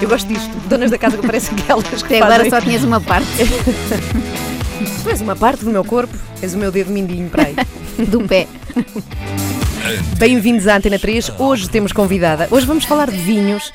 Eu gosto disto. Donas da casa que parecem aquelas que Até fazem... agora só tinhas uma parte Tu és uma parte do meu corpo, és o meu dedo mindinho para aí. do pé. Bem-vindos à Antena 3. Hoje temos convidada. Hoje vamos falar de vinhos,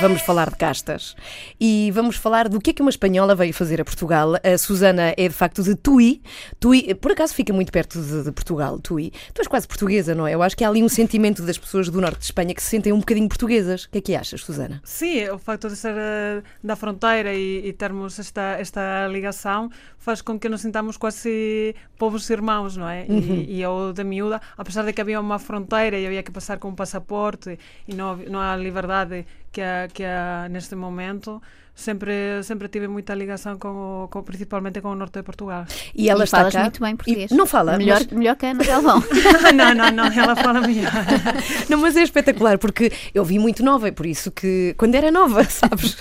vamos falar de castas e vamos falar do que é que uma espanhola veio fazer a Portugal. A Susana é de facto de Tui. Tui, por acaso, fica muito perto de, de Portugal, Tui. Tu és quase portuguesa, não é? Eu acho que há ali um sentimento das pessoas do norte de Espanha que se sentem um bocadinho portuguesas. O que é que achas, Susana? Sim, o facto de ser eh, da fronteira e, e termos esta, esta ligação faz com que nos sintamos quase povos irmãos, não é? E, e eu, de miúda, apesar de que havia uma fronteira e havia que passar com um passaporte e não, não há liberdade que que há neste momento, sempre, sempre tive muita ligação com, o, com principalmente com o norte de Portugal. E ela e cá. muito bem português. E não fala, Melhor, mas- melhor que a Ana Galvão. não, não, não, ela fala melhor. Não, mas é espetacular porque eu vi muito nova, é por isso que quando era nova, sabes?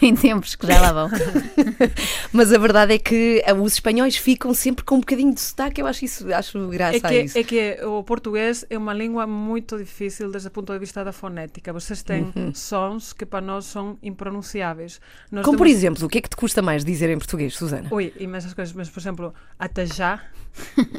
em tempos que já lá vão. Mas a verdade é que ah, os espanhóis ficam sempre com um bocadinho de sotaque, eu acho isso, acho graça É a que, isso. é que o português é uma língua muito difícil desde o ponto de vista da fonética. Vocês têm sons que para nós são impronunciáveis. Nós Como por temos- exemplo, o que é que te custa mais dizer em português, Susana? Ui, imensas coisas, mas por exemplo, até já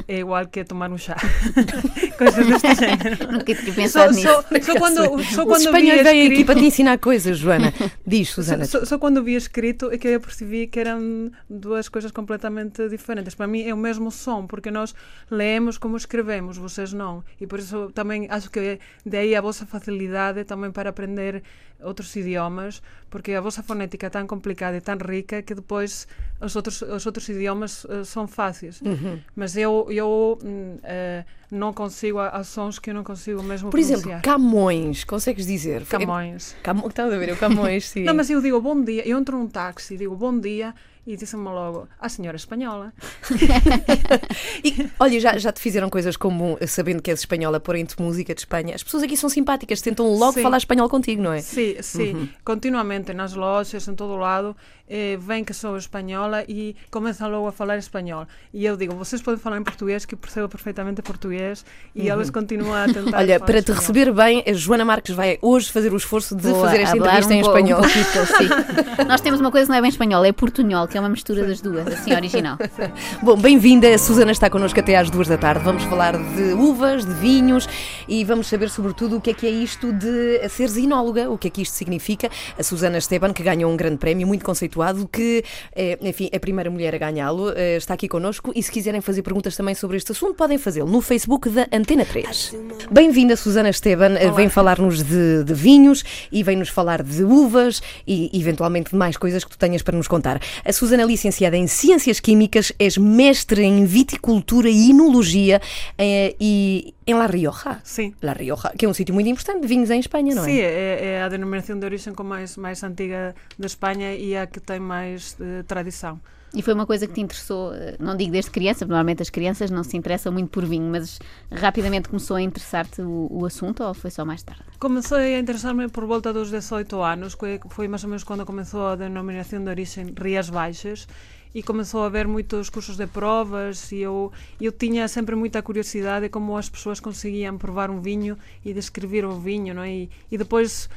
é igual que tomar um chá. coisas deste género. Nunca tinha Só, pensado nisso. só, só quando, só Os quando vi espanhóis vêm aqui escrito- para te ensinar coisas, Joana. Diz, Só, Susana. só- só quando vi escrito é que eu percebi que eram duas coisas completamente diferentes. Para mim é o mesmo som, porque nós leemos como escrevemos, vocês não. E por isso também acho que daí a vossa facilidade também para aprender outros idiomas, porque a vossa fonética é tão complicada e tão rica que depois os outros, os outros idiomas eh, são fáceis. Uhum. Mas eu, eu eh, não consigo, há há sons que eu não consigo mesmo Por exemplo, pronunciar. Camões, consegues dizer? Camões. Camões, estás a ver? O Camões, sim. Não, mas eu digo bom dia, eu entro num táxi, digo bom dia e disse-me logo, a senhora espanhola. E, olha, já, já te fizeram coisas como, sabendo que és espanhola, porém-te música de Espanha. As pessoas aqui são simpáticas, tentam logo Sim. falar espanhol contigo, não é? Sim, sim, continuamente nas lojas, em todo lado, eh, vem que sou espanhola e começam logo a falar espanhol. E eu digo, vocês podem falar em português, que eu percebo perfeitamente português, e elas continuam a tentar Olha, falar para te espanhol. receber bem, a Joana Marques vai hoje fazer o esforço de Boa, fazer esta entrevista um em espanhol. Um pouquito, sim. Nós temos uma coisa que não é bem espanhol, é portunhol, que é uma mistura das duas, assim, original. Bom, bem-vinda. A Susana está connosco até às duas da tarde. Vamos falar de uvas, de vinhos e vamos saber, sobretudo, o que é que é isto de seres inóloga, o que é que isto significa. A Susana Esteban, que ganhou um grande prémio, muito conceituado, que, é, enfim, é a primeira mulher a ganhá-lo, eh, está aqui connosco. E se quiserem fazer perguntas também sobre este assunto, podem fazê-lo no Facebook da Antena 3. Bem-vinda, Susana Esteban. Eh, Vem falar-nos de, de vinhos e vem-nos falar de uvas e, eventualmente, de mais coisas que tu tenhas para nos contar. A Susana é licenciada em Ciências Químicas, és mestre em Viticultura e Inologia eh, e em La Rioja. Sim. La Rioja, que é um sítio muito importante de vinhos em Espanha, não é? Sim, é, é a denominação de origem com mais, mais antiga da Espanha e a que tem mais eh, tradição. E foi uma coisa que te interessou, eh, não digo desde criança, normalmente as crianças não se interessam muito por vinho, mas rapidamente começou a interessar-te o, o assunto ou foi só mais tarde? Comecei a interessar-me por volta dos 18 anos, que foi mais ou menos quando começou a denominação de origem Rias Baixas e começou a haver muitos cursos de provas e eu, eu tinha sempre muita curiosidade de como as pessoas conseguiam provar um vinho e descrever o vinho, não é? E, e depois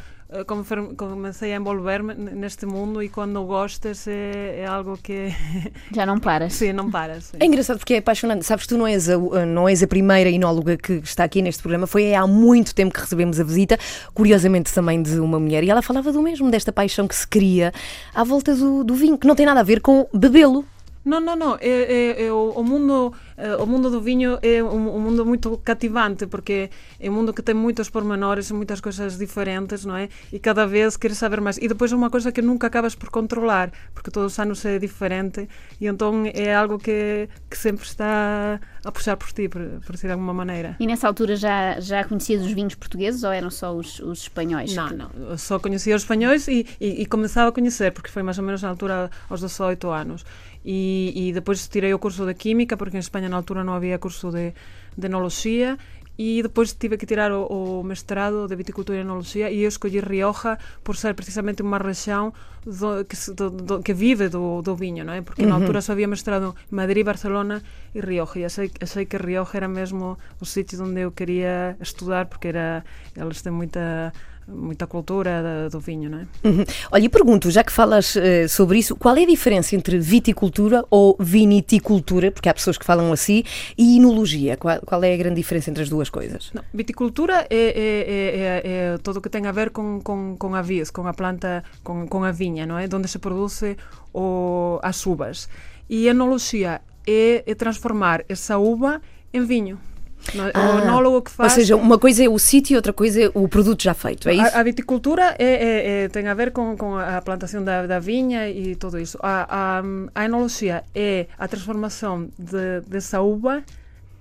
comecei a envolver-me neste mundo e quando gostas é, é algo que Já não paras. sim, não paras. sim. É engraçado porque é apaixonante. Sabes, tu não és, a, não és a primeira inóloga que está aqui neste programa. Foi há muito tempo que recebemos a visita, curiosamente também de uma mulher, e ela falava do mesmo, desta paixão que se cria à volta do, do vinho, que não tem nada a ver com bebê-lo. Não, não, não. É, é- é o, o mundo, eh, o mundo do vinho é um, um mundo muito cativante porque é um mundo que tem muitos pormenores, muitas coisas diferentes, não é? E cada vez queres saber mais. E depois é uma coisa que nunca acabas por controlar, porque todos os anos é diferente e então é algo que, que sempre está a puxar por ti, por, por dizer de alguma maneira. E nessa altura já, já conhecias os vinhos portugueses ou eram só os, os espanhóis? Não, que- não. Eu só conhecia os espanhóis e, e, e começava a conhecer, porque foi mais ou menos na altura aos 18 anos. E, depois tirei o curso de Química, porque em Espanha na altura não havia curso de, de Enologia. E depois tive que tirar o, o mestrado de Viticultura e Enologia e eu escolhi Rioja por ser precisamente uma região do, que, do, do, que vive do, vinho, não é? Porque na altura só havia mestrado Madrid, Barcelona e Rioja. E achei, achei que Rioja era mesmo o sítio onde eu queria estudar, porque era, eles têm muita muita cultura do vinho, não é? Uhum. Olha, e pergunto, já que falas uh, sobre isso, qual é a diferença entre viticultura ou viniticultura, porque há pessoas que falam assim, e inologia? Qual, qual é a grande diferença entre as duas coisas? Não, viticultura é, é, é, é, tudo o que tem a ver com, com, com a vis, com a planta, com, com a vinha, não é? Onde se produz o, as uvas. E a enologia é, é transformar essa uva em vinho. Ah, o enólogo que faz. Ou seja, uma coisa é o sítio e outra coisa é o produto já feito, é isso? A, a viticultura é, é, é, tem a ver com, com a plantação da, da, vinha e tudo isso. A, a, a enologia é a transformação de, dessa uva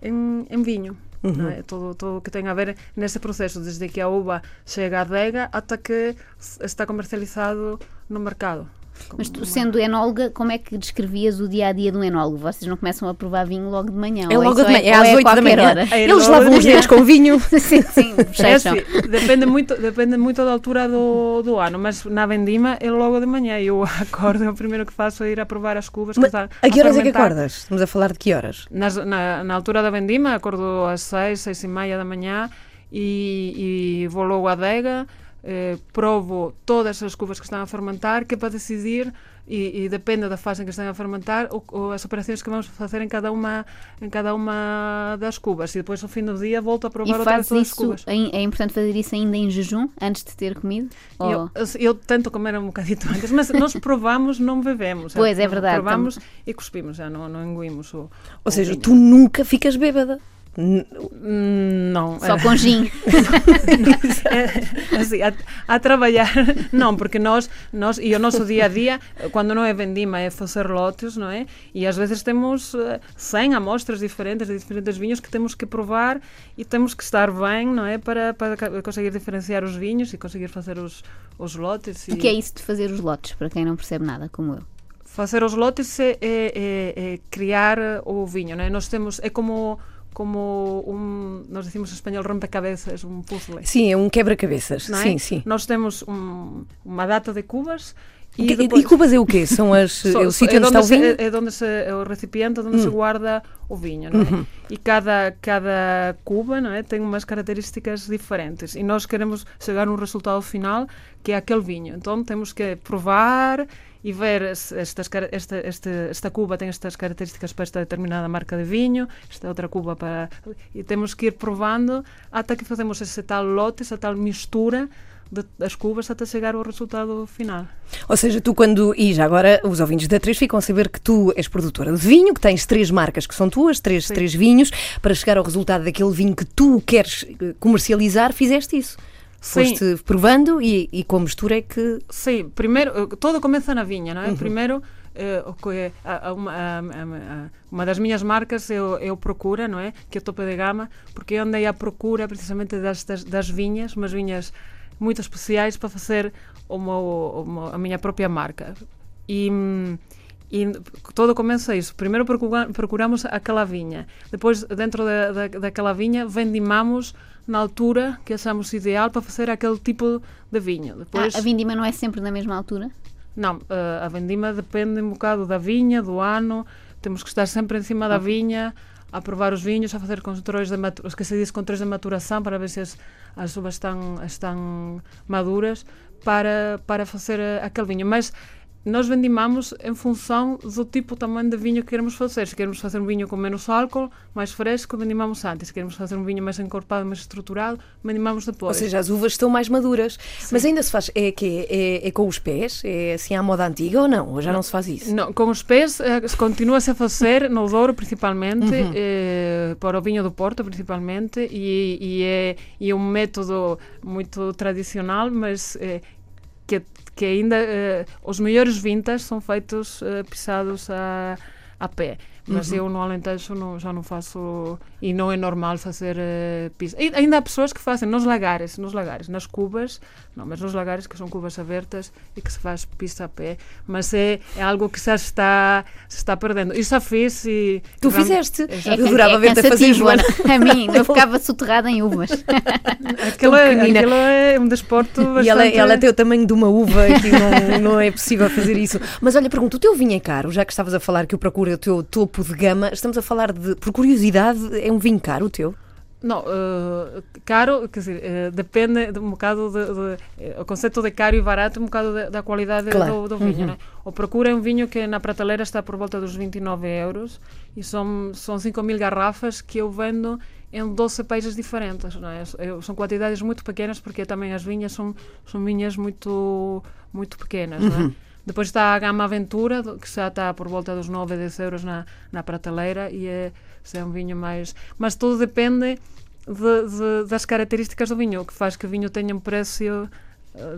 em, em vinho. Uhum. É? Todo, todo o que tem a ver nesse processo, desde que a uva chega à adega até que está comercializado no mercado. Mas tu, sendo enóloga, como é que descrevias o dia a dia de um enólogo? Vocês não começam a provar vinho logo de manhã? É logo de manhã, é, é às 8 da manhã. Hora? Eles lavam os dedos com vinho. sim, sim, é assim, depende muito, depende muito da altura do, do ano, mas na vendima é logo de manhã. Eu acordo, o primeiro que faço é ir a provar as cubas. Mas, que a, a que horas é que acordas? Estamos a falar de que horas? Nas, na, na altura da vendima, acordo às 6, 6 e meia da manhã e, e vou logo à adega eh, provo todas as cubas que estão a fermentar, que é para decidir e, e, depende da fase em que estão a fermentar o, o, as operações que vamos fazer em cada uma em cada uma das cubas e depois ao fim do dia volto a provar outras todas as cubas. É, é importante fazer isso ainda em jejum antes de ter comido? Eu, eu, tento comer um bocadito antes, mas nós provamos, não bebemos. Pois é verdade. Provamos e cuspimos, já não, não engolimos o. Ou seja, vinho. tu nunca ficas bêbada. Não. Só com gin. assim, a, a, trabalhar, não, porque nós, nós, e o nosso dia a dia, quando não é vendima, é fazer lotes, não é? E às vezes temos 100 eh, amostras diferentes de diferentes vinhos que temos que provar e temos que estar bem, não é? Para, para conseguir diferenciar os vinhos e conseguir fazer os, os lotes. E... O que é isso de fazer os lotes, para quem não percebe nada, como eu? Fazer os lotes é, é, é, é criar o vinho, não é? Nós temos, é como como um, nós decimos em espanhol, rompecabezas, um puzzle. Sim, é um quebra-cabeças. É? Sim, sim. Nós temos um, uma data de cubas e, que, depois... e, cubas é o quê? São as, so, é o sítio é onde está o vinho? Se, é, onde se, é o recipiente onde hum. se guarda o vinho, não é? Uhum. E cada, cada cuba não é? tem umas características diferentes. E nós queremos chegar a um resultado final que é aquele vinho. Então temos que provar e ver estas, esta, esta, esta cuba tem estas características para esta determinada marca de vinho, esta outra cuba para... E temos que ir provando até que fazemos esse tal lote, essa tal mistura de, das cubas até chegar ao resultado final. Ou seja, tu quando. E já agora os ouvintes da Três ficam a saber que tu és produtora de vinho, que tens três marcas que são tuas, três, três vinhos, para chegar ao resultado daquele vinho que tu queres eh, comercializar, fizeste isso. Sim. Foste provando e, e com a mistura é que. Sim, primeiro, eh, todo começa na vinha, não é? Uhum. Primeiro, a, a, a, uma das minhas marcas é o, é o, Procura, não é? Que é o tope de gama, porque eu andei à procura precisamente das, das, das vinhas, umas vinhas muito especiais para fazer uma, uma, a minha própria marca. E. E todo começa isso. Primeiro procuramos aquela vinha. Depois, dentro da, da, daquela vinha, vendimamos na altura que achamos ideal para fazer aquele tipo de vinho. Depois, ah, a vindima não é sempre na mesma altura? Não, uh, a vendima depende um bocado da vinha, do ano. Temos que estar sempre em cima da vinha, a provar os vinhos, a fazer controles de os que se diz controles de maturação para ver se as, as uvas estão, estão maduras para, para fazer eh, aquele vinho. Mas nós vendimamos em função do tipo tamanho de vinho que queremos fazer. Se queremos fazer um vinho com menos álcool, mais fresco, vendimamos antes. Se queremos fazer um vinho mais encorpado, mais estruturado, vendimamos depois. Ou seja, as uvas estão mais maduras. Sim. Mas ainda se faz, é, que é, é, com os pés? É assim à moda antiga ou não? Ou já não se faz isso? Não, com os pés é, continua-se a fazer no Douro principalmente, uhum. é, para o vinho do Porto principalmente, e, e, é, e é um método muito tradicional, mas é, que, ainda uh, os melhores vintas são feitos uh, pisados a, a pé. Mas uhum. eu no Alentejo não, já não faço e não é normal fazer uh, pista. E ainda há pessoas que fazem nos lagares, nos lagares, nas cubas, não, mas nos lagares que são cubas abertas e que se faz pista a pé. Mas é, é algo que já está, se está perdendo. Eu já fiz e. Tu fizeste? Eu, é, adorava é, ver-te a fazer Joana. a mim, eu ficava soterrada em uvas. aquilo, é, aquilo é um desporto bastante... E ela, ela tem o tamanho de uma uva e não, não é possível fazer isso. Mas olha, pergunto, o teu vinho é caro, já que estavas a falar que o procura o teu topo de gama, estamos a falar de, por curiosidade, é um vinho caro o teu? Não, uh, caro, quer dizer, uh, depende de um bocado de, de, uh, o conceito de caro e barato, um bocado de, da qualidade claro. do, do, vinho. Uhum. Né? O Procura é um vinho que na prateleira está por volta dos 29 euros e são, são 5 mil garrafas que eu vendo em 12 países diferentes. Não é? São quantidades muito pequenas porque também as vinhas são, são vinhas muito, muito pequenas. Uhum. Não é? Depois está a gama Aventura, que já está por volta dos 9, 10 euros na, na prateleira e é, é um vinho mais... Mas tudo depende de, de, das características do vinho, o que faz que o vinho tenha um preço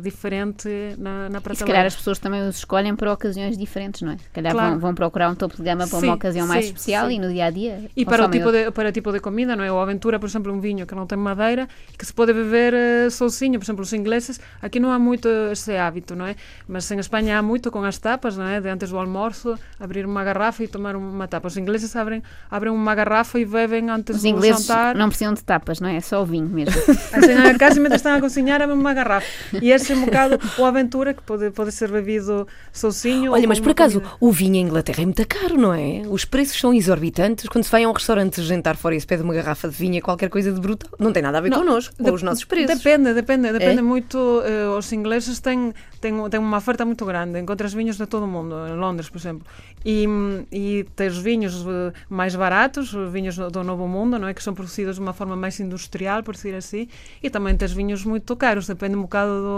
diferente na, na prateleira. E se calhar as pessoas também os escolhem para ocasiões diferentes, não é? Se calhar claro. vão, vão, procurar um topo de gama para sim, uma ocasião sim, mais especial sim. e no dia a dia. E para o, tipo de, para o tipo de comida, não é? O Aventura, por exemplo, um vinho que não tem madeira e que se pode beber uh, sozinho. Por exemplo, os ingleses, aqui não há muito esse hábito, não é? Mas em Espanha há muito com as tapas, não é? De antes do almoço, abrir uma garrafa e tomar uma tapa. Os ingleses abrem, abrem uma garrafa e bebem antes os do ingleses jantar. não precisam de tapas, não é? É só o vinho mesmo. assim, na casa, estão a cozinhar, abrem uma garrafa. E e esse é um bocado o aventura que pode, pode ser bebido sozinho. Olha, mas por acaso comida. o vinho em Inglaterra é muito caro, não é? Os preços são exorbitantes. Quando se vai a um restaurante jantar fora e se pede uma garrafa de vinho, qualquer coisa de brutal, não tem nada a ver não, connosco, com os nossos preços. Depende, depende, depende é? muito. Uh, os ingleses têm, têm, têm uma oferta muito grande. Encontras vinhos de todo o mundo, em Londres, por exemplo. E, e tens vinhos uh, mais baratos, vinhos do Novo Mundo, não é? Que são produzidos de uma forma mais industrial, por dizer assim. E também tens vinhos muito caros, depende um bocado do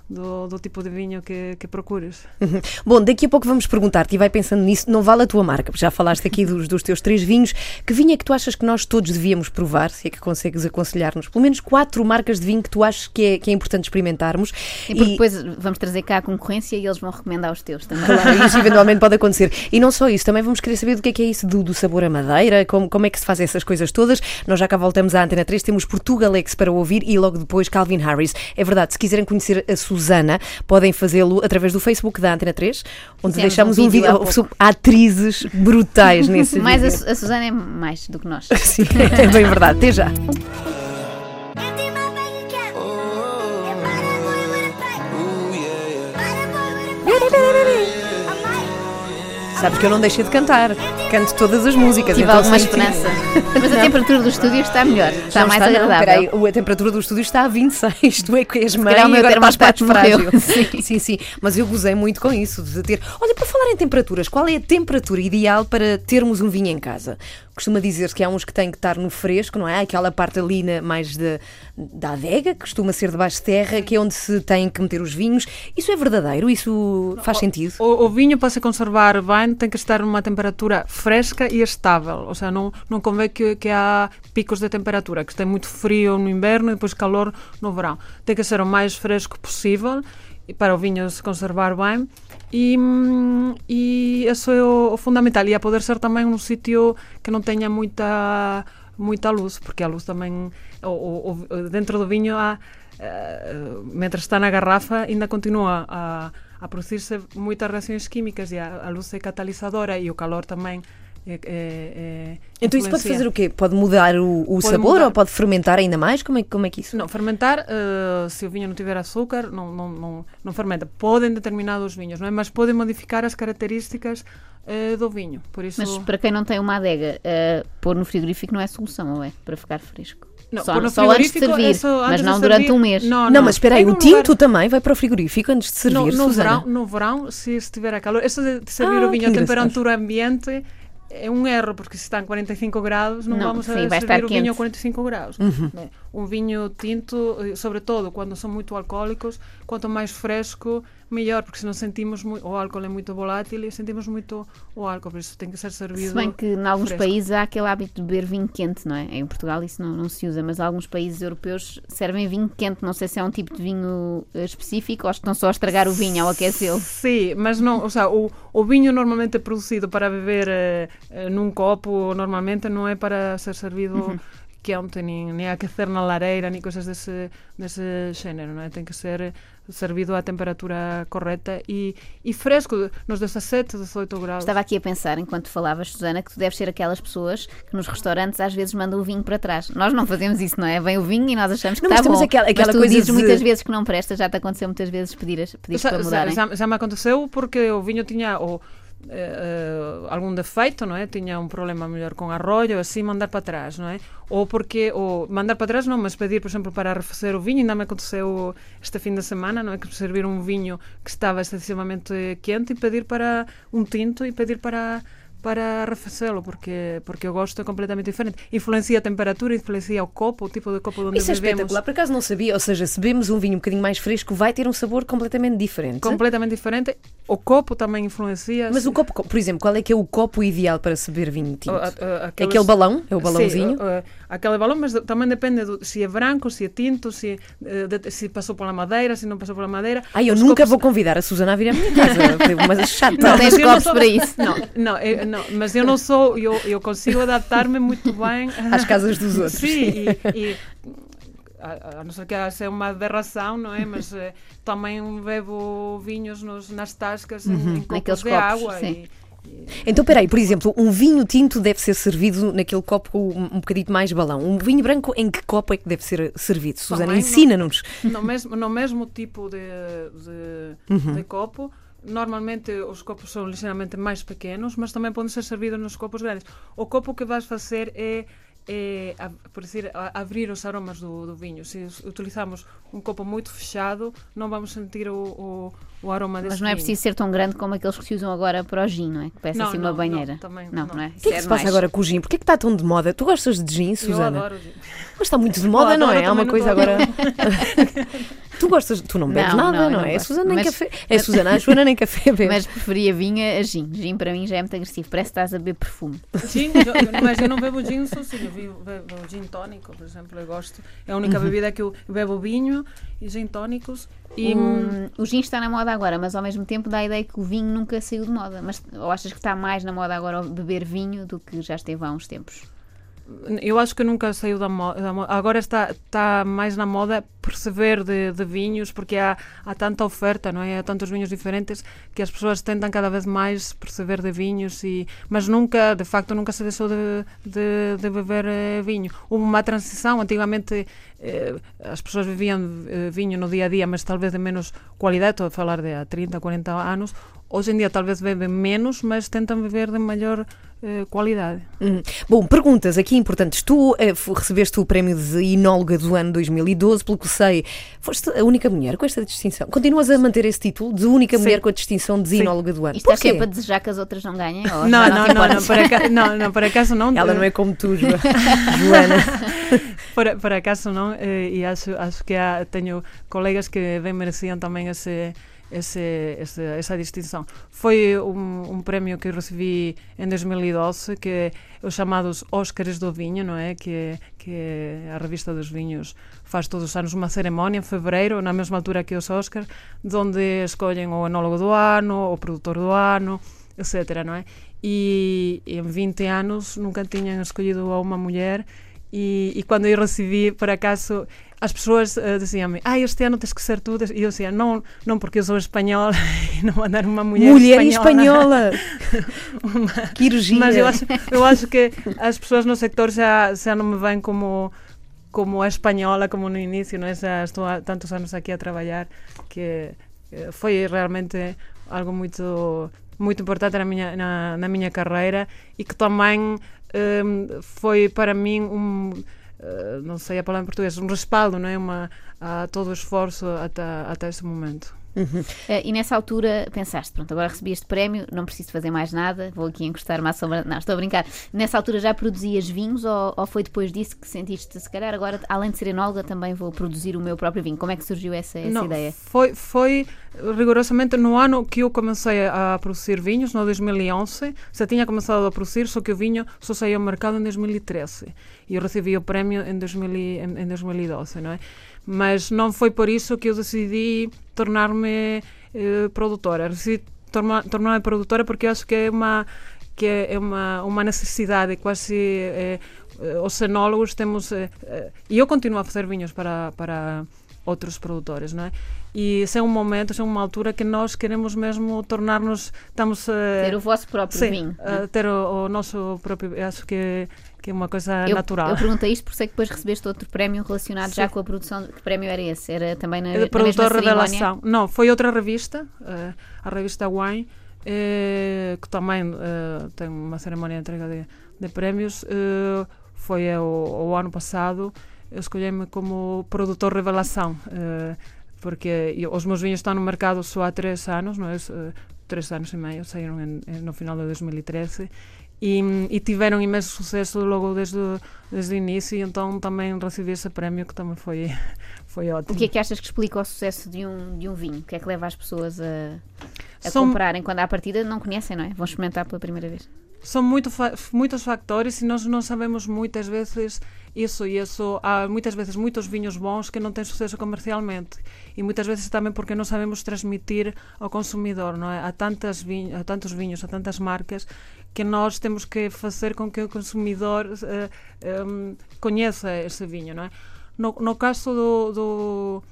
do, do, tipo de vinho que, que procuras. Bom, daqui a pouco vamos perguntar-te e vai pensando nisso, não vale a tua marca, já falaste aqui dos, dos teus três vinhos. Que vinho é que tu achas que nós todos devíamos provar? Se é que consegues aconselhar-nos? Pelo menos quatro marcas de vinho que tu achas que é, que é importante experimentarmos. E, e depois vamos trazer cá a concorrência e eles vão recomendar os teus também. Claro, isso eventualmente pode acontecer. E não só isso, também vamos querer saber do que é que é isso do, do sabor a madeira, como, como é que se faz essas coisas todas. Nós já cá voltamos à Antena 3, temos Portugalex para ouvir e logo depois Calvin Harris. É verdade, se quiserem conhecer a Susana, podem fazê-lo através do Facebook da Antena 3, onde Fizemos deixamos um vídeo, um vídeo atrizes brutais nesse mais vídeo. A, a Susana é mais do que nós. Sim, é bem verdade. Até já. Sabes que eu não deixei de cantar. Canto todas as músicas. Tive então alguma esperança. Mas a temperatura do estúdio está melhor. Está não mais está, agradável. Não, a temperatura do estúdio está a 26. Tu é que és mãe e agora estás parte frágil. Sim. sim, sim. Mas eu gozei muito com isso. De ter... Olha, para falar em temperaturas, qual é a temperatura ideal para termos um vinho em casa? costuma dizer-se que há uns que têm que estar no fresco, não é? Aquela parte ali na, mais de, da adega, que costuma ser debaixo de terra, que é onde se têm que meter os vinhos. Isso é verdadeiro? Isso faz sentido? O, o vinho, para se conservar bem, tem que estar numa temperatura fresca e estável. Ou seja, não, não convém que, que há picos de temperatura, que tem muito frio no inverno e depois calor no verão. Tem que ser o mais fresco possível para o vinho se conservar bem e, e isso é o, o, fundamental e a poder ser também um sítio que não tenha muita muita luz porque a luz também o, o, dentro do vinho há, uh, mientras está na garrafa ainda continua a, a produzir-se muitas reações químicas e a, a luz é catalisadora e o calor também é, é, é, então isso pode fazer o quê? Pode mudar o, o sabor mudar. ou pode fermentar ainda mais? Como é, como é que isso? Não, fermentar, uh, se o vinho não tiver açúcar, não, não, não, não fermenta. Podem determinados vinhos, não é? mas podem modificar as características uh, do vinho. Por isso... Mas para quem não tem uma adega, uh, pôr no frigorífico não é solução, ou é? Para ficar fresco? Não, só, só antes de servir, é só, mas não durante servir. um mês. Não, não, não mas espera aí, o tinto lugar... também vai para o frigorífico antes de servir, no, no verão, no verão, se estiver a calor, isso de servir ah, o vinho a temperatura ambiente é um erro, porque se está em 45 graus, não, não vamos sim, a servir o vinho a 45 graus. Uhum. Né? Um vinho tinto, eh, sobretudo quando são muito alcoólicos, quanto mais fresco, melhor, porque senão sentimos muito, o álcool é muito volátil e sentimos muito o álcool, por isso tem que ser servido. Se bem que em alguns fresco. países há aquele hábito de beber vinho quente, não é? Em Portugal isso não, não se usa, mas alguns países europeus servem vinho quente. Não sei se é um tipo de vinho eh, específico ou estão só a estragar o vinho ao aquecê-lo. Sim, mas não, ou seja, o, o vinho normalmente é produzido para beber uh, num copo, normalmente não é para ser servido. Uhum quente, nem, nem aquecer na lareira, nem coisas desse, desse género, não é? Tem que ser servido à temperatura correta e, e fresco, nos 17, 18 graus. Estava aqui a pensar, enquanto falavas, Susana, que tu deves ser aquelas pessoas que nos restaurantes às vezes mandam o vinho para trás. Nós não fazemos isso, não é? Vem o vinho e nós achamos que não, está bom. Aquela, aquela mas tu coisa dizes de... muitas vezes que não presta, já te aconteceu muitas vezes pedir, pedir já, para mudar. Já, já, me aconteceu porque o vinho tinha... O, eh, algum defeito, não é? Tinha um problema melhor com arroio, assim mandar para trás, não é? Ou porque, ou mandar para trás não, mas pedir, por exemplo, para arrefecer o vinho, ainda me aconteceu este fim de semana, não é? Que servir um vinho que estava excessivamente quente e pedir para um tinto e pedir para para arrefecê-lo, porque, porque o gosto é completamente diferente. Influencia a temperatura, influencia o copo, o tipo de copo onde Isso é bebemos. espetacular, por acaso não sabia. Ou seja, se bebemos um vinho um bocadinho mais fresco, vai ter um sabor completamente diferente. Completamente diferente. O copo também influencia. Mas o copo, por exemplo, qual é que é o copo ideal para se beber vinho tinto? O- a- a- É aqueles- aquele balão? É o balãozinho? Sim, aquele balão, mas também depende do, se é branco, se é tinto, se, eh, de- se passou pela madeira, se não passou pela madeira. Ai, eu Os nunca copos- vou convidar a Susana a vir à minha casa. Foi uma chata. Não tens mas não copos sou- para isso. Não, não, eu- não, mas eu não sou, eu, eu consigo adaptar-me muito bem Às casas dos outros. Sim, e, e a, a não ser que seja uma aberração, não é? Mas eh, também bebo vinhos nos, nas tascas em- em, copos de copos, água. sim. E, Então, peraí, por exemplo, um vinho tinto deve ser servido naquele copo um, um bocadinho mais balão. Um vinho branco, em que copo é que deve ser servido? Não- ensina-nos. no, mesmo, no mesmo tipo de, de, Uhum. de copo, normalmente os copos são ligeiramente mais pequenos, mas também podem ser servidos nos copos grandes. O copo que vais fazer é, é a- por dizer, a- abrir os aromas do, do vinho. Se utilizamos um copo muito fechado, não vamos sentir o, o, o aroma desse Mas não é vinho. preciso ser tão grande como aqueles que se usam agora para o gin, não é? Que parece Não, assim não, uma banheira. não, também não, não. não é? O que é que se passa agora com o gin? Porquê é que está tão de moda? Tu gostas de gin, Eu Susana? adoro gin. Mas está muito de moda, Eu não é? Há uma coisa agora. tu gostas, tu não bebes Não, nada, não, não, não é? A gosto. Susana nem Mas- café. É a Susana, a Joana nem café bebe. Mas preferia vinha a gin. Gin para mim já é muito agressivo. Parece que estás a beber perfume. Gin, mas eu não bebo gin sozinho, eu bebo, bebo gin tónico, por exemplo, eu gosto. É a única Uhum. bebida que eu bebo vinho e gin tónicos. E, hum, O, gin está na moda agora, mas ao mesmo tempo dá a ideia que o vinho nunca saiu de moda. Mas ou achas que está mais na moda agora beber vinho do que já esteve há uns tempos? Eu acho que nunca saiu da moda. Agora está, está mais na moda perceber de, de vinhos, porque há, há tanta oferta, não é? Há tantos vinhos diferentes que as pessoas tentam cada vez mais perceber de vinhos, e, mas nunca, de facto, nunca se deixou de, de, de beber eh, vinho. Houve uma transição, antigamente eh, as pessoas bebiam eh, vinho no dia a dia, mas talvez de menos qualidade, estou a falar de há 30, 40 anos. Hoje em dia talvez bebem menos, mas tentam beber de melhor eh, qualidade. Hum. Bom, perguntas aqui importantes. Tu eh, recebeste o prémio de Inóloga do ano 2012, pelo que sei, foste a única mulher com esta distinção. Continuas a manter esse título de única Sim. mulher com a distinção de Sim. Inóloga do ano. E estás Porquê? sempre a desejar que as outras não ganhem? Ou Não, não, não, não, importas? por acaso não, não, por acaso não. Ela eh, não é como tu, Jo- Joana. por, por acaso não, eh, e acho, acho que há, colegas que bem mereciam também esse, esse, esse, essa distinção. Foi um, prémio que recebi em 2012, que os chamados Oscars do Vinho, não é? Que, que a revista dos vinhos faz todos os anos uma cerimónia em fevereiro, na mesma altura que os Oscars, onde escolhem o enólogo do ano, o produtor do ano, etc. Não é? E em 20 anos nunca tinham escolhido a uma mulher e, e quando eu recebi, por acaso, as pessoas eh, diziam-me, ah, este ano tens que ser tu. E eu dizia, não, não porque eu sou espanhola e não mandar uma mulher, Mulher espanhola. espanhola. que irogia. Mas eu acho, eu acho que as pessoas no sector já, já não me veem como como a espanhola, como no início, não é? Já estou há tantos anos aqui a trabalhar que eh, foi realmente algo muito muito importante na minha na, na minha carreira e que também em, foi para mim um eh, não sei a palavra em português um respaldo não é? Uma a todo o esforço até até esse momento Eh, e nessa altura pensaste, pronto, agora recebi este prémio, não preciso fazer mais nada, vou aqui encostar-me à sombra. Não, estou a brincar. Nessa altura já produzias vinhos ou, ou foi depois disso que sentiste, se calhar, agora, além de ser enóloga, também vou produzir o meu próprio vinho? Como é que surgiu essa, essa Não, ideia? Foi, foi rigorosamente no ano que eu comecei a produzir vinhos, no 2011. Já tinha começado a produzir, só que o vinho só saiu ao mercado em 2013. E eu recebi o prémio em, 2000, e- em, em 2012, não é? Mas não foi por isso que eu decidi tornar-me eh, produtora. Decidi tornar- tornar-me produtora porque acho que é uma que é uma uma necessidade quase eh, eh, os enólogos temos eh, e eu continuo a fazer vinhos para para outros produtores, não é? E esse é um momento, esse é uma altura que nós queremos mesmo tornar-nos, estamos Ter o vosso próprio sim, vinho. é? ter o, o nosso próprio, acho que que é uma coisa Eu, natural. eu perguntei isto porque sei que depois recebeste outro prémio relacionado já Sim. com a produção. Que prémio era esse? Era também na, É na mesma cerimónia? Revelação. Não, foi outra revista, eh, a revista Wine, eh, que também eh, tem uma cerimónia de entrega de, de prémios, foi o, o, ano passado. Eu escolhi-me como produtor revelação, porque eu, os meus vinhos estão no mercado só há três anos, não é? Três anos e meio, saíram em, em, no final de 2013 e, e, tiveram imenso sucesso logo desde, desde o início e então também recebi esse prémio que também foi, foi ótimo. O que é que achas que explica o sucesso de um, de um vinho? O que é que leva as pessoas a, a São... comprarem quando à partida não conhecem, não é? Vão experimentar pela primeira vez. São muito fa muitos fatores e nós não sabemos muitas vezes isso e isso há muitas vezes muitos vinhos bons que não têm sucesso comercialmente e muitas vezes também porque não sabemos transmitir ao consumidor não é há tantas vinhos, há tantos vinhos há tantas marcas que nós temos que fazer com que o consumidor uh, eh, um, conheça esse vinho não é no, no caso do, do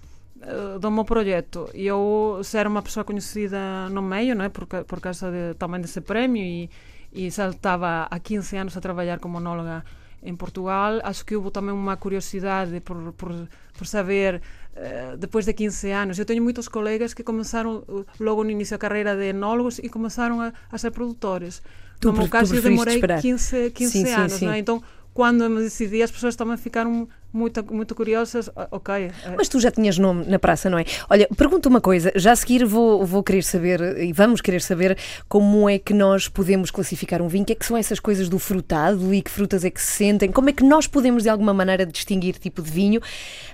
eh, do meu projeto eu ser uma pessoa conhecida no meio não é por, por causa de, também desse prémio e, e já estava há 15 anos a trabalhar como monóloga em Portugal. Acho que houve também uma curiosidade por, por, por saber, uh, depois de 15 anos. Eu tenho muitos colegas que começaram logo no início da carreira de enólogos e começaram a, a ser produtores. Tu, no meu caso, eu demorei esperar. 15, 15 sim, anos. Sim, sim. É? Então, quando eu me decidi, as pessoas também ficaram muito, muito curiosas. Ah, ok. É. Mas tu já tinhas nome na praça, não é? Olha, pergunta uma coisa. Já a seguir vou, vou querer saber, e vamos querer saber, como é que nós podemos classificar um vinho. O que é que são essas coisas do frutado e que frutas é que se sentem? Como é que nós podemos, de alguma maneira, distinguir tipo de vinho?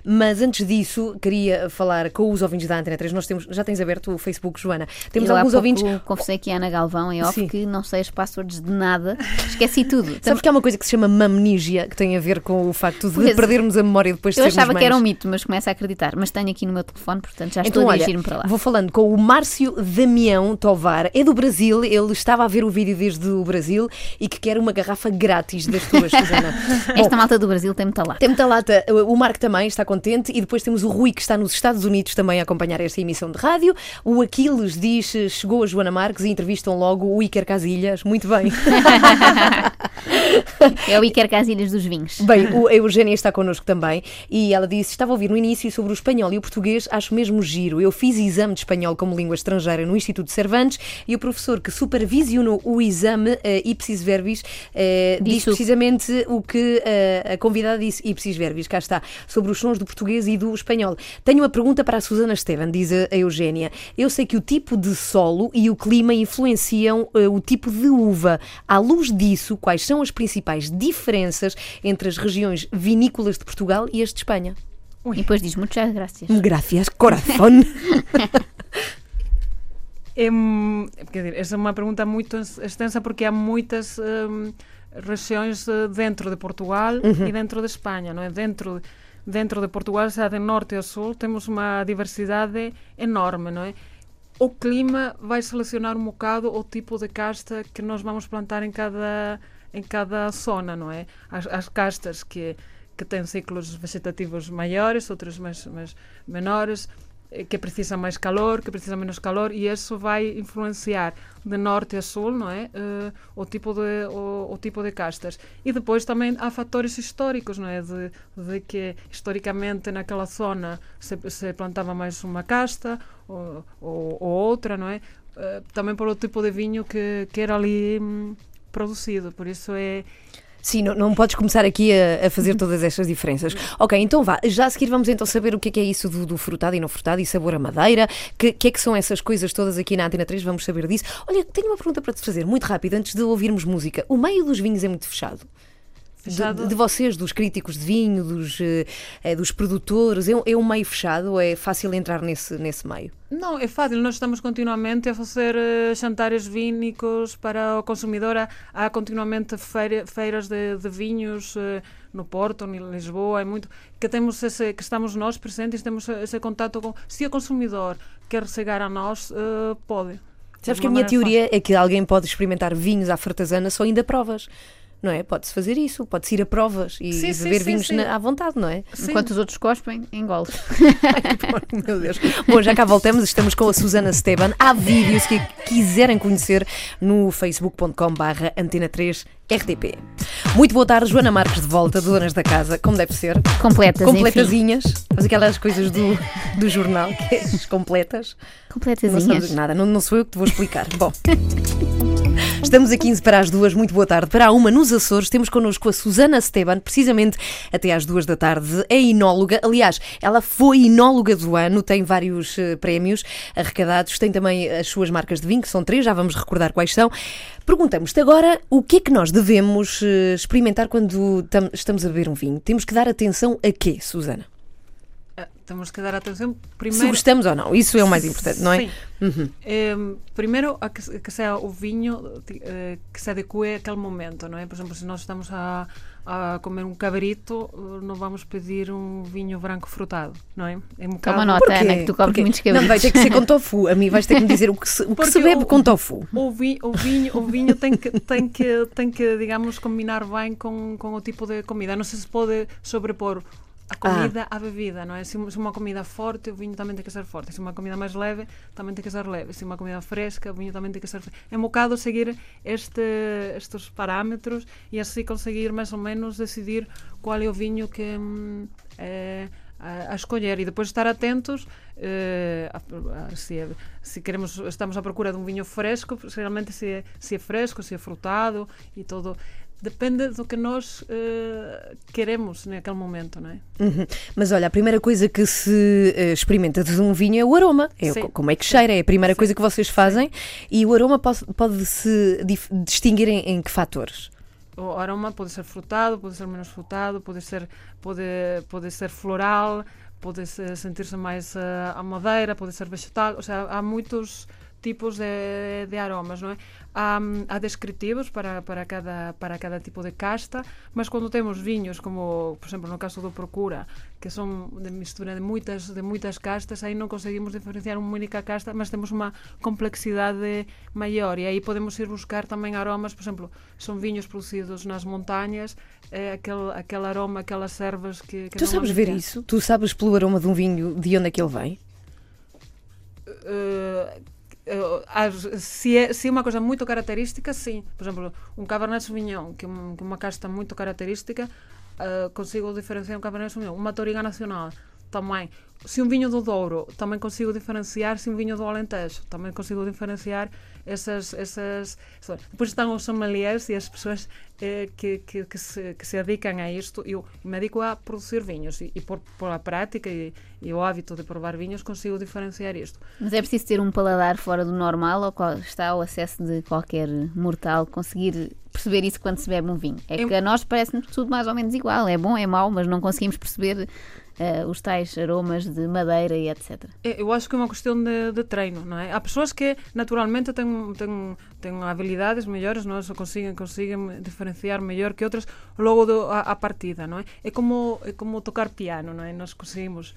Mas antes disso, queria falar com os ouvintes da Antena 3. Nós temos, já tens aberto o Facebook, Joana. Temos eu alguns há ouvintes. Confessei aqui a Ana Galvão off Sim. que não sei as passwords de nada. Esqueci tudo. Sabes que há uma coisa que se chama mamnígia, que tem a ver com o facto de pois. Perdermos a memória depois de Eu achava mães. que era um mito, mas começo a acreditar. Mas tenho aqui no meu telefone, portanto já então, estou a dirigir-me para lá. Vou falando com o Márcio Damião Tovar. É do Brasil, ele estava a ver o vídeo desde o Brasil e que quer uma garrafa grátis das tuas, Susana. Esta Bom, malta do Brasil tem muita lata. Tem muita lata. O Marco também está contente e depois temos o Rui que está nos Estados Unidos também a acompanhar esta emissão de rádio. O Aquiles diz, chegou a Joana Marques e entrevistam logo o Iker Casilhas. Muito bem. é o Iker Casilhas dos vinhos. Bem, o, a Eugénia está connosco também e ela disse: Estava a ouvir no início sobre o espanhol e o português, acho mesmo giro. Eu fiz exame de espanhol como língua estrangeira no Instituto Cervantes e o professor que supervisionou o exame, uh, ipsis verbis, uh, disse precisamente o que uh, a convidada disse, ipsis verbis, cá está, sobre os sons do português e do espanhol. Tenho uma pergunta para a Susana Esteban, diz a, a Eugénia. Eu sei que o tipo de solo e o clima influenciam o tipo de uva. À luz disso, quais são as principais diferenças entre as regiões vinícolas de Portugal e as de Espanha? Ui. E depois diz muchas gracias. Gracias, corazón. é, quer dizer, essa é uma pergunta muito extensa porque há muitas um, regiões eh, dentro de Portugal uhum. e dentro de Espanha, não é? Dentro dentro de Portugal, já de norte a sul, temos uma diversidade enorme, não é? O clima vai selecionar um bocado o tipo de casta que nós vamos plantar em cada em cada zona, não é? As, as castas que que têm ciclos vegetativos maiores, outros mais, mais menores, eh, que precisam mais calor, que precisam menos calor, e isso vai influenciar de norte a sul, não é? Uh, o tipo de o, o, tipo de castas. E depois também há fatores históricos, não é? De, de que historicamente naquela zona se, se plantava mais uma casta ou, ou, ou outra, não é? Uh, também pelo tipo de vinho que, que era ali hum, produzido. Por isso é Sim, não, não podes começar aqui a, a, fazer todas estas diferenças. Ok, então vá. Já a seguir vamos então saber o que é, que é isso do, do, frutado e não frutado e sabor a madeira. O que, que, é que são essas coisas todas aqui na Antena 3? Vamos saber disso. Olha, tenho uma pergunta para te fazer, muito rápido, antes de ouvirmos música. O meio dos vinhos é muito fechado? De, de, vocês, dos críticos de vinho, dos, é, dos produtores, é, é um meio fechado ou é fácil entrar nesse, nesse meio? Não, é fácil. Nós estamos continuamente a fazer uh, jantares vínicos para o consumidor. Há, continuamente feira, feiras de, de vinhos no Porto, em Lisboa. É muito que temos esse, que estamos nós presentes, temos esse contato com. Se o consumidor quer chegar a nós, uh, pode. Sabes que a minha teoria fácil. é que alguém pode experimentar vinhos à fartazana só ainda provas não é? Pode-se fazer isso, pode-se ir a provas e, Sim, e beber sim, vinhos sim. na- à vontade, não é? Sim. Enquanto os outros cospem, engoles. Meu Deus. Bom, já cá voltamos, estamos com a Susana Esteban. Há vídeos que quiserem conhecer no facebook.com/barra antena 3 RTP. Muito boa tarde, Joana Marques de volta, donas da casa, como deve ser. Completas. Completazinhas, faz aquelas coisas do, do jornal, que é as completas. Não Completazinhas. sabes nada, não, não sou eu que te vou explicar. Bom. Estamos a 15 para as duas, muito boa tarde. Para a uma nos Açores, temos connosco a Susana Esteban, precisamente até às duas da tarde. É inóloga, aliás, ela foi inóloga do ano, tem vários eh, prémios arrecadados, tem também as suas marcas de vinho, que são três, já vamos recordar quais são. Perguntamos-te agora o que é que nós devemos eh, experimentar quando tam- estamos a beber um vinho. Temos que dar atenção a quê, Susana? Temos que dar atenção Se primeiro. gostamos ou não, isso é o mais importante, não é? Sim. Em, primeiro, a que, que seja o vinho eh, que se adeque àquele momento, não é? Por exemplo, se nós estamos a, a comer um cabrito, eh, não vamos pedir um vinho branco frutado, não é? É um Toma bocado- nota? Ana, que tu comes Porque- muitos Não, cabritos. vai ter que ser com tofu. A mim vais ter que me dizer o que se, o que se bebe o- com tofu. O, vi, o vinho, o vinho tem, que, tem, que, tem que, digamos, combinar bem com, com o tipo de comida. Não se pode sobrepor a comida à bebida, não é? Se se uma comida forte, o vinho também tem que ser forte. Se uma comida mais leve, também tem que ser leve. Se uma comida fresca, o vinho também tem que ser fresco. É um bocado seguir este, estes parâmetros e assim conseguir mais ou menos decidir qual é o vinho que hum, é, a, a escolher e depois estar atentos eh, a- a- se, é- se queremos estamos à procura de um vinho fresco realmente se é, se é fresco se é frutado e todo depende do que nós eh, queremos naquele momento não é Uhum. Mas olha, a primeira coisa que se eh, experimenta de um vinho é o aroma. É o- Sim. como é que cheira, é a primeira coisa que vocês fazem. E o aroma pode, pode distinguir em, em que fatores? o aroma pode ser frutado pode ser menos frutado pode ser pode pode ser floral pode se- sentir-se mais eh, a madeira pode ser vegetal ou seja há muitos tipos de, de aromas não é há, há descritivos para, para cada para cada tipo de casta mas quando temos vinhos como por exemplo no caso do Procura que são de mistura de muitas de muitas castas aí não conseguimos diferenciar uma única casta mas temos uma complexidade maior e aí podemos ir buscar também aromas por exemplo são vinhos produzidos nas montanhas é aquele aquele aroma aquelas ervas que, que Tu sabes ver isso? Tu sabes pelo aroma de um vinho de onde é que ele vem? As- se, é, se é uma coisa muito característica, sim. Por exemplo, um Cabernet Sauvignon, que é é uma casta muito característica, eh, consigo diferenciar um Cabernet Sauvignon. Uma Toriga Nacional, também. Se um vinho do Douro, também consigo diferenciar. Se um vinho do Alentejo, também consigo diferenciar essas... essas Depois estão os sommeliers e as pessoas eh, que, que, que, se, que se dedicam a isto. Eu me dedico a produzir vinhos e, e por, por a prática e, e o hábito de provar vinhos consigo diferenciar isto. Mas é preciso ter um paladar fora do normal ou qual- está ao acesso de qualquer mortal conseguir perceber isso quando se bebe um vinho? É Eu- que a nós parece-nos tudo mais ou menos igual. É bom, é mau, mas não conseguimos perceber eh, os tais aromas de madeira e etc. É, Eu acho que é uma questão de, de treino, não é? Há pessoas que naturalmente têm, têm, têm habilidades melhores, não é? Só conseguem, conseguem diferenciar melhor que outras logo do, a, a partida, não é? É como, é como tocar piano, não é? Nós conseguimos,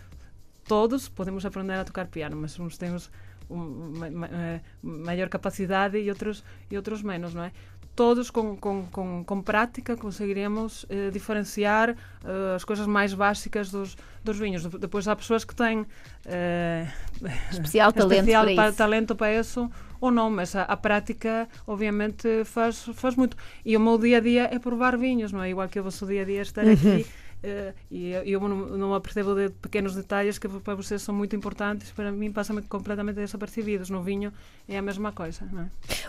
todos podemos aprender a tocar piano, mas uns temos um, ma, ma, eh, maior capacidade e outros, e outros menos, não é? Todos com, com, com, com prática conseguiremos eh, diferenciar eh, as coisas mais básicas dos, dos vinhos. De- Depois há pessoas que têm eh, Especial talento especial para pa- isso. talento para isso ou não, mas a, a prática obviamente faz, faz muito. E o meu dia a dia é provar vinhos, não é? Igual que o vosso dia a dia é estar aqui. Eh, e eu, não, não apercebo de pequenos detalhes que para vocês são muito importantes, para mim passam completamente desapercebidos. No vinho é a mesma coisa, não é?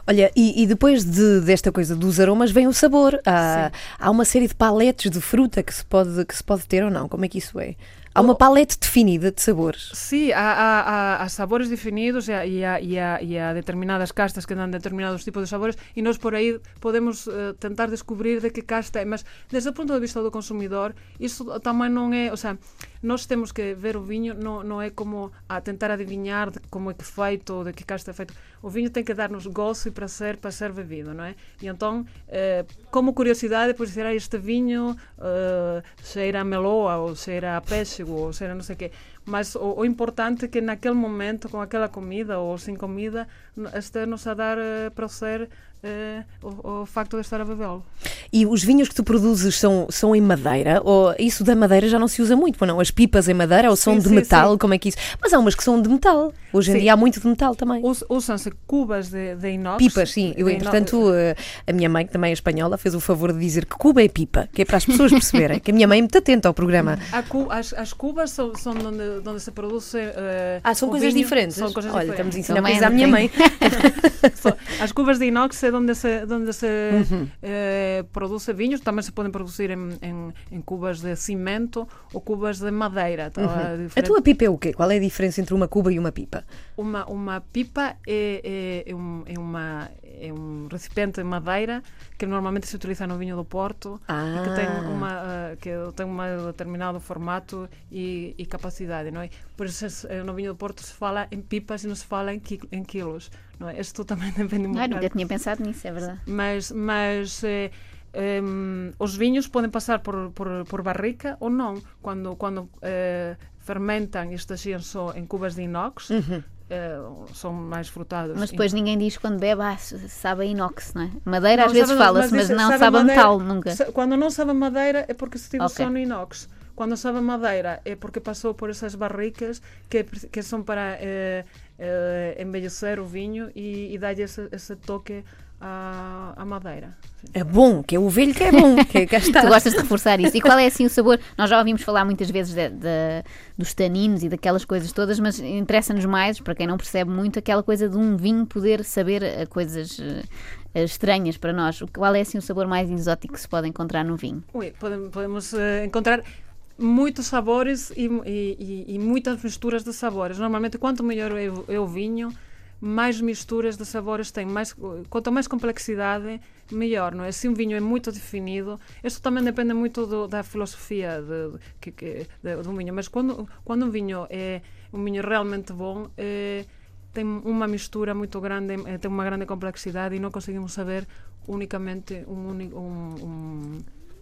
Olha, e, e depois de- desta coisa dos aromas vem o sabor. Há, há uma série de paletes de fruta que se, pode, que se pode ter ou não. Como é que isso é? Há uma palete definida de sabores. Sí, há, há, há, sabores definidos e há, e, e, há, determinadas castas que dan determinados tipos de sabores e nós por aí podemos eh, tentar descubrir de que casta é, mas desde o ponto de vista do consumidor isto tamén non é, o sea, nós temos que ver o viño non, non é como a tentar adivinhar de como é que é feito ou de que casta é feito. O viño ten que darnos gozo e prazer para ser bebido, non é? E entón, eh, como curiosidade, dizer, "Ai, este viño eh, cheira a meloa ou cheira a péssego ou cheira non sei que. mas o, o importante é que naquele momento, com aquela comida ou sem comida, esteja-nos a dar eh, prazer o, o facto de estar a bebê-lo. E os vinhos que tu produzes são, são em madeira? Ou isso da madeira já não se usa muito, não? As pipas em madeira ou são Sim, de sim, metal? sim. Como é que isso? Mas há umas que são de metal. Hoje em Sim. dia há muito de metal também. Usam-se cubas de, de inox. Pipas, sim. Eu, entretanto, eh, a minha mãe, que também é espanhola, fez o favor de dizer que Cuba é pipa, que é para as pessoas perceberem. que a minha mãe é muito atenta ao programa. A cu- as, as cubas são, são onde, onde se produz. eh, Ah, são coisas vinho. diferentes? São coisas Olha, estamos a diferentes. ensinar coisas à minha mãe. As cubas de inox é onde se, onde se Uhum. eh, produz vinhos, também se podem produzir em, em, em cubas de cimento ou cubas de madeira. Tá? A Diferente- tua pipa é o quê? Qual é a diferença entre uma cuba e uma pipa? Uma, uma pipa é, é, é, um, é, uma, é um recipiente de madeira que normalmente se utiliza no vinho do Porto e que tem, Ah. uma, eh, que tem um determinado formato e, e capacidade. Não é? Por isso, eh, no vinho do Porto se fala em pipas e não se fala em, em quilos. Não é? Isto também depende um Ah, nunca tinha pensado nisso, é verdade. Mas, mas eh, em, os vinhos podem passar por, por, por barrica ou não. Quando, quando eh, fermentam e estagiam só em cubas de inox, eh, são mais frutados. Mas depois ninguém diz quando bebe, ah, sabe a inox, não é? Madeira Não, às vezes fala-se, mas, isso- não sabe sabe a metal nunca. Quando não sabe madeira é porque se estive Ok. só no inox. Quando sabe madeira é porque passou por essas barricas que, que são para eh, eh, o vinho e, e dar-lhe esse, esse toque à, à madeira. É bom, que é o velho que é bom. Que cá está. Tu gostas de reforçar isso. E qual é assim o sabor? Nós já ouvimos falar muitas vezes de- de- dos taninos e daquelas coisas todas, mas interessa-nos mais, para quem não percebe muito, aquela coisa de um vinho poder saber eh, coisas eh, estranhas para nós. O- Qual é assim o sabor mais exótico que se pode encontrar no vinho? Ui, podem- podemos eh, encontrar muitos sabores e, e- e- e muitas misturas de sabores. Normalmente, quanto melhor é o, é o vinho, mais misturas de sabores tem. Mais, quanto mais complexidade, melhor. Não é? Se um vinho é muito definido, isso também depende muito do- da filosofia de, de- de, do vinho. Mas quando, quando um vinho é um vinho realmente bom, eh, tem uma mistura muito grande, eh, tem uma grande complexidade e não conseguimos saber unicamente um, um,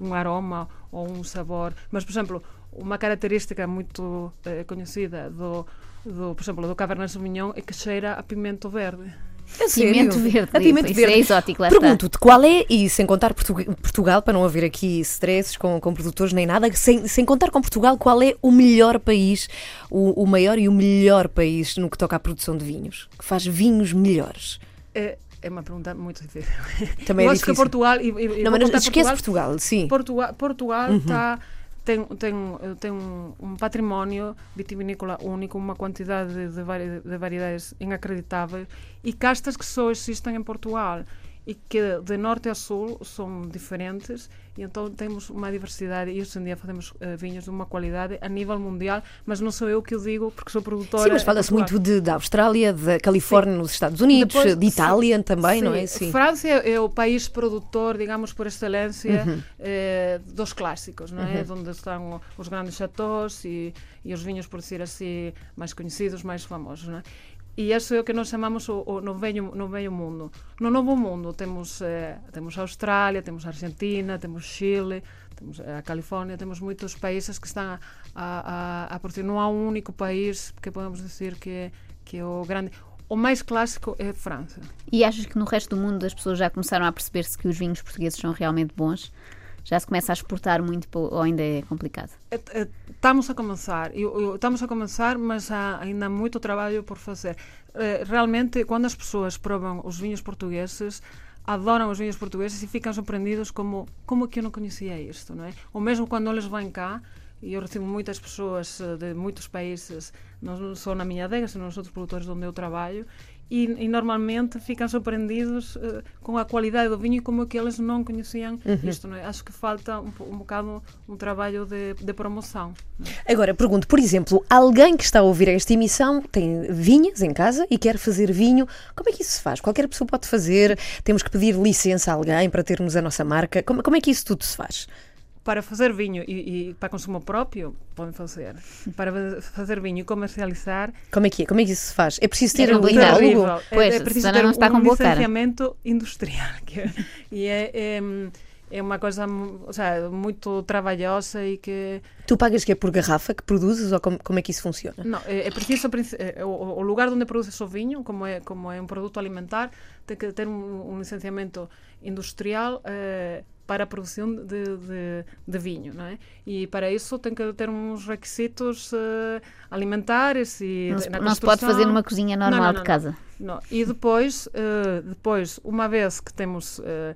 um, um aroma ou um sabor. Mas, por exemplo, uma característica muito eh, conhecida do, do, por exemplo, do Cabernet Sauvignon é que cheira a pimento verde. A sério? Pimento verde. A pimento isso, verde. Isso é exótico, lá está. Pergunto-te, qual é, e sem contar Portu- Portugal, para não haver aqui stresses com, com produtores nem nada, sem, sem contar com Portugal, qual é o melhor país, o, o maior e o melhor país no que toca à produção de vinhos? Que faz vinhos melhores? É, é uma pergunta muito difícil. Também Eu é acho que difícil. Portugal. E, e, não, mas esquece Portugal, Portugal, sim. Portugal, Portugal Uhum. Tem, tem, tem um, um património vitivinícola único, uma quantidade de, de, vari- de variedades inacreditáveis e castas que só existem em Portugal e que de norte a sul são diferentes e então temos uma diversidade e hoje em dia fazemos eh, vinhos de uma qualidade a nível mundial, mas não sou eu que o digo porque sou produtora. Sim, mas fala-se muito de, da Austrália, da Califórnia nos Estados Unidos, Depois, de Itália também, sim, não é? Sim. França é é o país produtor, digamos, por excelência Uhum. eh, dos clásicos, não é? Onde estão os grandes chateaus e, e os vinhos, por dizer assim, mais conhecidos, mais famosos, não é? E isso é o que nós chamamos o, o no, velho, no mundo. No novo mundo temos, eh, temos a Austrália, temos a Argentina, temos Chile, temos a Califórnia, temos muitos países que estão a, a, a, a produzir. Não há um único país que podemos dizer que, que o grande... O mais clássico é a França. E achas que no resto do mundo as pessoas já começaram a perceber-se que os vinhos portugueses são realmente bons? Já se começa a exportar muito ou ainda é complicado? É- é- Estamos a começar, estamos a começar, mas há ainda muito trabalho por fazer. Eh, Realmente, quando as pessoas provam os vinhos portugueses, adoram os vinhos portugueses e ficam surpreendidos como como que eu não conhecia isto, não é? Ou mesmo quando eles vêm cá, e eu recebo muitas pessoas eh, de muitos países, não só na minha adega, sino nos outros produtores onde eu trabalho, e, e normalmente ficam surpreendidos eh, com a qualidade do vinho e como que eles não conheciam isto, não é? Acho que falta um, um bocado um trabalho de, de promoção. é? Agora, pergunto, por exemplo, alguém que está a ouvir esta emissão tem vinhas em casa e quer fazer vinho, como é que isso se faz? Qualquer pessoa pode fazer? Temos que pedir licença a alguém para termos a nossa marca? Como, como é que isso tudo se faz? Para fazer vinho e, e para consumo próprio, podem fazer. Para fazer vinho e comercializar, Como é que é? Como é que isso se faz? É preciso ter É um. Pois, é, é preciso ter não está um com boa cara. licenciamento industrial. que é- e é, é, é uma coisa ou seja, muito trabalhosa e que Tu pagas que é por garrafa que produzes ou como, como é que isso funciona? não, é, é preciso é, o, o lugar onde produces o vinho, como é como é um produto alimentar, tem que ter um, um licenciamento industrial eh, para a produção de, de, de vinho, não é? E para isso tem que ter uns requisitos eh, alimentares e Não de- se, não se pode fazer numa cozinha normal não, de não, casa. não. E depois, eh, depois, uma vez que temos eh,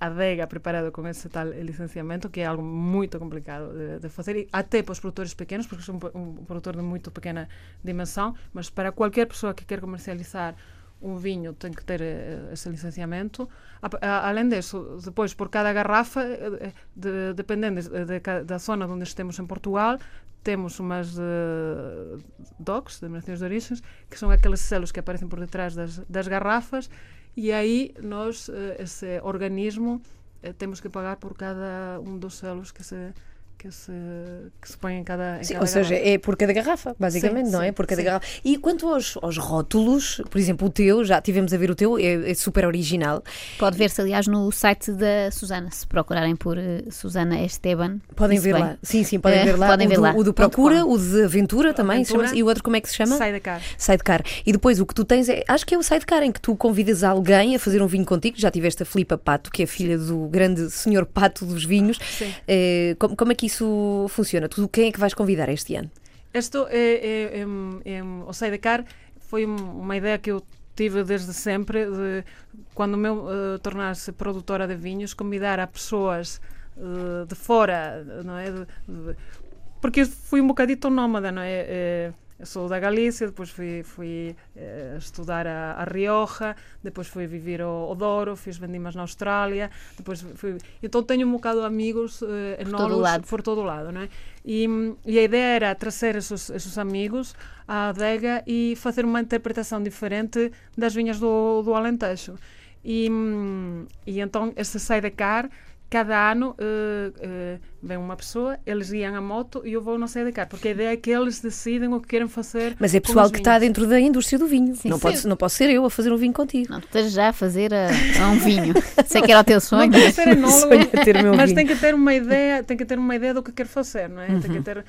a adega preparada com esse tal licenciamento, que é algo muito complicado de, de fazer, e até para os produtores pequenos, porque sou um, um produtor de muito pequena dimensão, mas para qualquer pessoa que quer comercializar Um un viño ten que ter eh, ese licenciamento. A, a, além disso, depois, por cada garrafa, eh, eh de, dependendo de, de, da zona onde estemos en Portugal, temos umas eh, DOCs, denominações de Origens, que son aqueles selos que aparecen por detrás das, das garrafas, e aí nós, eh, ese organismo, eh, temos que pagar por cada un dos selos que se que se, que se põe em cada, em Sim, cada ou seja, garrafa. é por cada garrafa, basicamente, Sim, não é? Por cada sim. garrafa. E quanto aos, aos rótulos, por exemplo, o teu, já tivemos a ver o teu, é, é super original. Pode ver-se, aliás, no site da Susana. Se procurarem por eh, Susana Esteban. Podem ver bem. lá. Sim, sim, podem É, ver lá. podem o, ver do, lá. o do Procura, com. o de Aventura também, Aventura. e o outro como é que se chama? Sai da cara. Sidecar. E depois o que tu tens é, acho que é o sidecar em que tu convidas alguém a fazer um vinho contigo. Já tiveste a Filipa Pato, que é filha do grande senhor Pato dos vinhos. Sim. Eh, como, como é que isso funciona? Tu, quem é que vais convidar este ano? Isto é, é, é, é, o Sidecar foi um- uma ideia que eu tive desde sempre, de, quando me uh, tornar-se produtora de vinhos, convidar a pessoas eh, de fora, não é? De- de- porque eu fui um bocadito nómada, não é? Eh, eu sou da Galícia, depois fui, fui eh, estudar a, a Rioja, depois fui viver ao, ao Douro, fiz vendimas na Austrália, depois fui... Então tenho um bocado de amigos eh, todo enólogos lado. por todo lado, não é? E, e a ideia era trazer esses, esses amigos à adega e fazer uma interpretação diferente das vinhas do, do Alentejo. E, hum, e então, esse sidecar, cada ano eh, vem uma pessoa, eles guiam a moto e eu vou no sidecar, porque a ideia é que eles decidem o que querem fazer. Mas é pessoal que está dentro da indústria do vinho. Sim, não, sim. Pode, não posso ser eu a fazer um vinho contigo. Não, tu estás já a fazer a, a um vinho. Sei que era o teu sonho. Não tem que ser enólogo, é ter mas tem que ter uma ideia, tem que ter uma ideia do que quer fazer, não é? Tem que ter,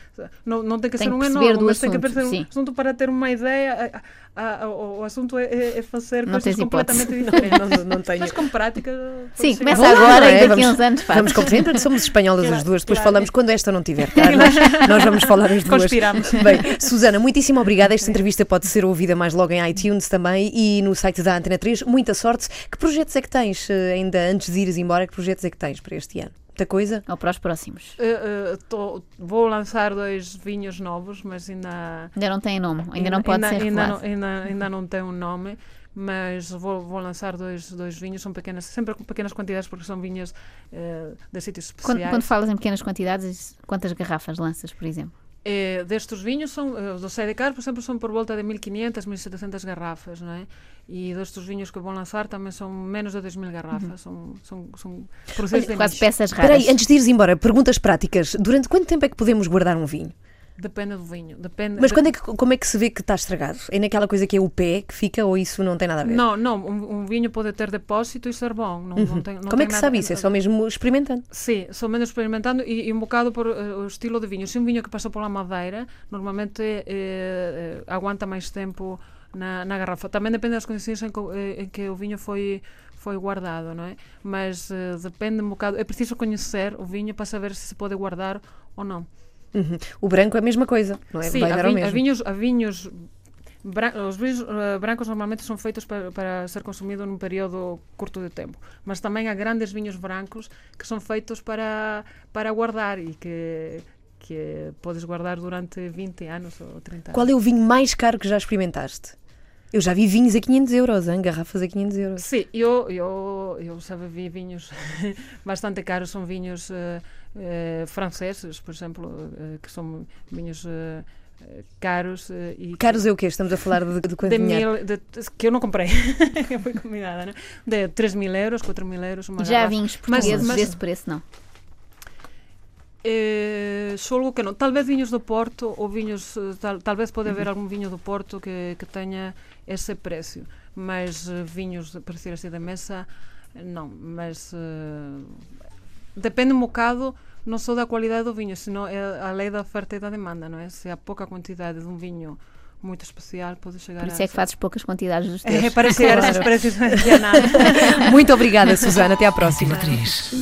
não, não tem que Tem ser que um enólogo, mas tem que assunto, perceber sim. um assunto para ter uma ideia. A- a- a- o assunto é, é- é fazer Não coisas completamente diferentes. Não, não, não tenho. Mas com prática. Sim, começa agora não é? e daqui a Vamos- uns anos faz. Vamos como sempre, somos espanholas as Claro, duas, depois claro. falamos quando esta não tiver. Tá? Nós, nós vamos falar as duas. Conspiramos. Bem, Susana, muitíssimo obrigada. Esta entrevista pode ser ouvida mais logo em iTunes também e no site da Antena 3. Muita sorte. Que projetos é que tens, eh, ainda antes de ires embora, que projetos é que tens para este ano? Muita coisa? Ou para os próximos. Eh, eh, tô- vou lançar dois vinhos novos, mas ainda. Ainda não tem nome, ainda não pode ainda, ser ainda revelado. não, ainda, ainda não tem um nome, mas vou, vou lançar dois, dois vinhos, são pequenas, sempre com pequenas quantidades, porque são vinhos eh, de sítios Quando, especiais. quando falas em pequenas quantidades, quantas garrafas lanças, por exemplo? Eh, destes vinhos, são, eh, os do Sidecar, por exemplo, são por volta de 1500, 1700 garrafas, não é? E destes vinhos que vou lançar também são menos de 2000 garrafas, são, são, são produzidos de Quase nicho. peças raras. aí, antes de ires embora, perguntas práticas. Durante quanto tempo é que podemos guardar um vinho? Depende do vinho. Depende, Mas quando é que, como é que se vê que está estragado? É naquela coisa que é o pé que fica ou isso não tem nada a ver? Não, não, um, um vinho pode ter depósito e ser bom. Não, não tem, não Como é que nada- sabe isso? É só mesmo experimentando. Sim, só menos experimentando e, e um bocado por eh, o estilo de vinho. Se um vinho que passa pela madeira, normalmente eh, eh, aguanta mais tempo na, na garrafa. Também depende das condições em que, o- em que o vinho foi foi guardado, não é? Mas eh, depende um bocado. É preciso conhecer o vinho para saber se se pode guardar ou não. Uhum. O branco é a mesma coisa, não é? Sim, Vai dar vinho- mesmo. vinhos, há vinhos os vinhos eh, brancos normalmente são feitos para, para ser consumido num período curto de tempo, mas também há grandes vinhos brancos que são feitos para para guardar e que que podes guardar durante 20 anos ou 30 anos. Qual é o vinho mais caro que já experimentaste? Eu já vi vinhos a 500 euros, hein? garrafas a 500 euros. Sim, eu, eu, eu já bebi vinhos bastante caros, são vinhos eh, eh, franceses, por exemplo, eh, que são vinhos eh, caros e Caros é o quê? Estamos a falar de, de quanto de dinheiro? mil, de- que eu não comprei, eu fui convidada, né? de 3 mil euros, 4 mil euros, uma Já há garrafa. vinhos Mas- portugueses mas- desse preço, não. Eh, xolgo que non. Talvez viños do Porto ou eh, tal, talvez pode haber algún viño do Porto que, que teña ese precio, mas viños, por decir así, de mesa, non, mas eh, depende um bocado não só da qualidade do vinho, senão é a lei da oferta e da demanda, não é? Se há pouca quantidade de um vinho muito especial, pode chegar Por a... isso é que fazes poucas quantidades dos teus. É, para chegar a preços não é nada. Muito obrigada, Susana. Até à próxima. 3.